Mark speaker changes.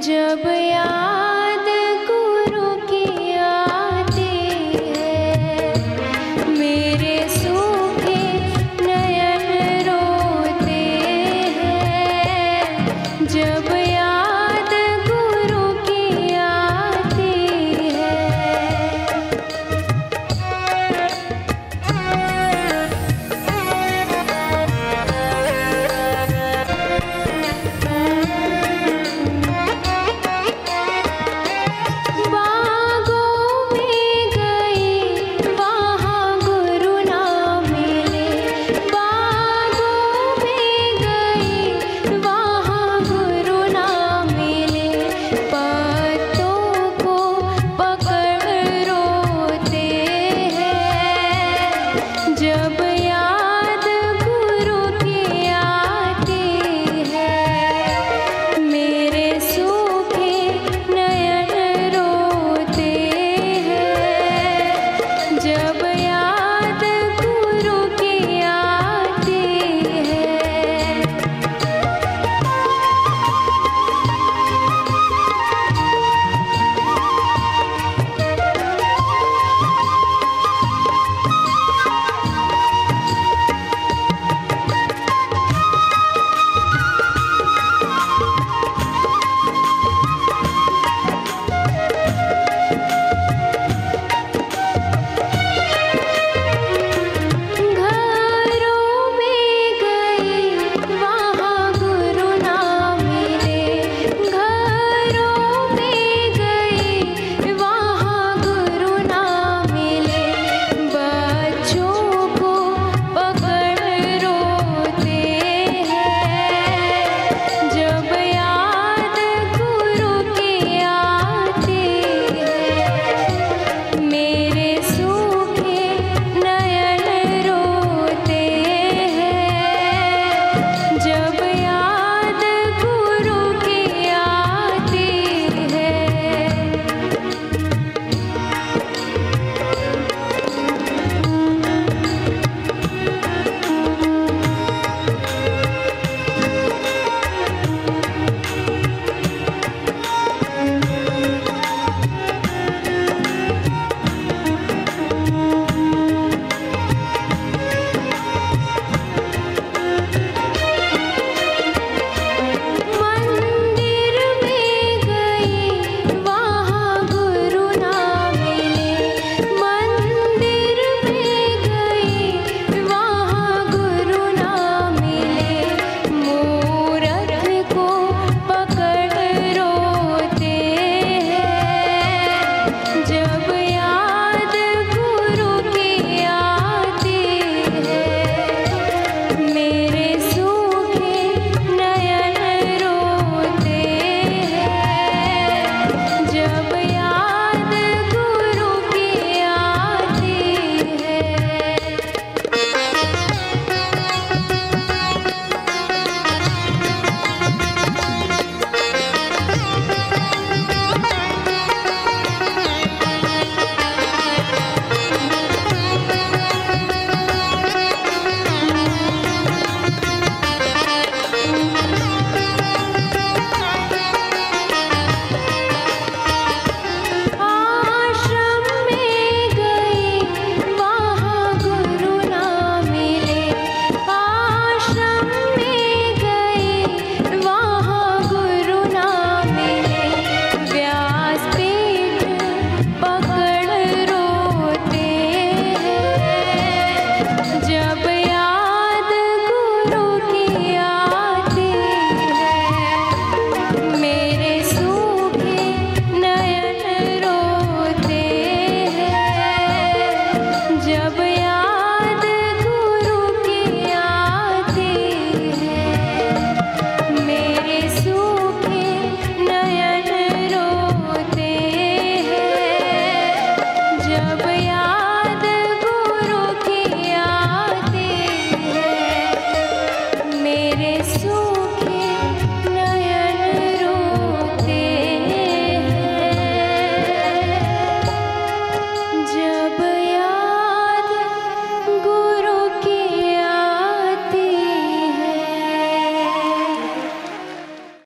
Speaker 1: 这不 যে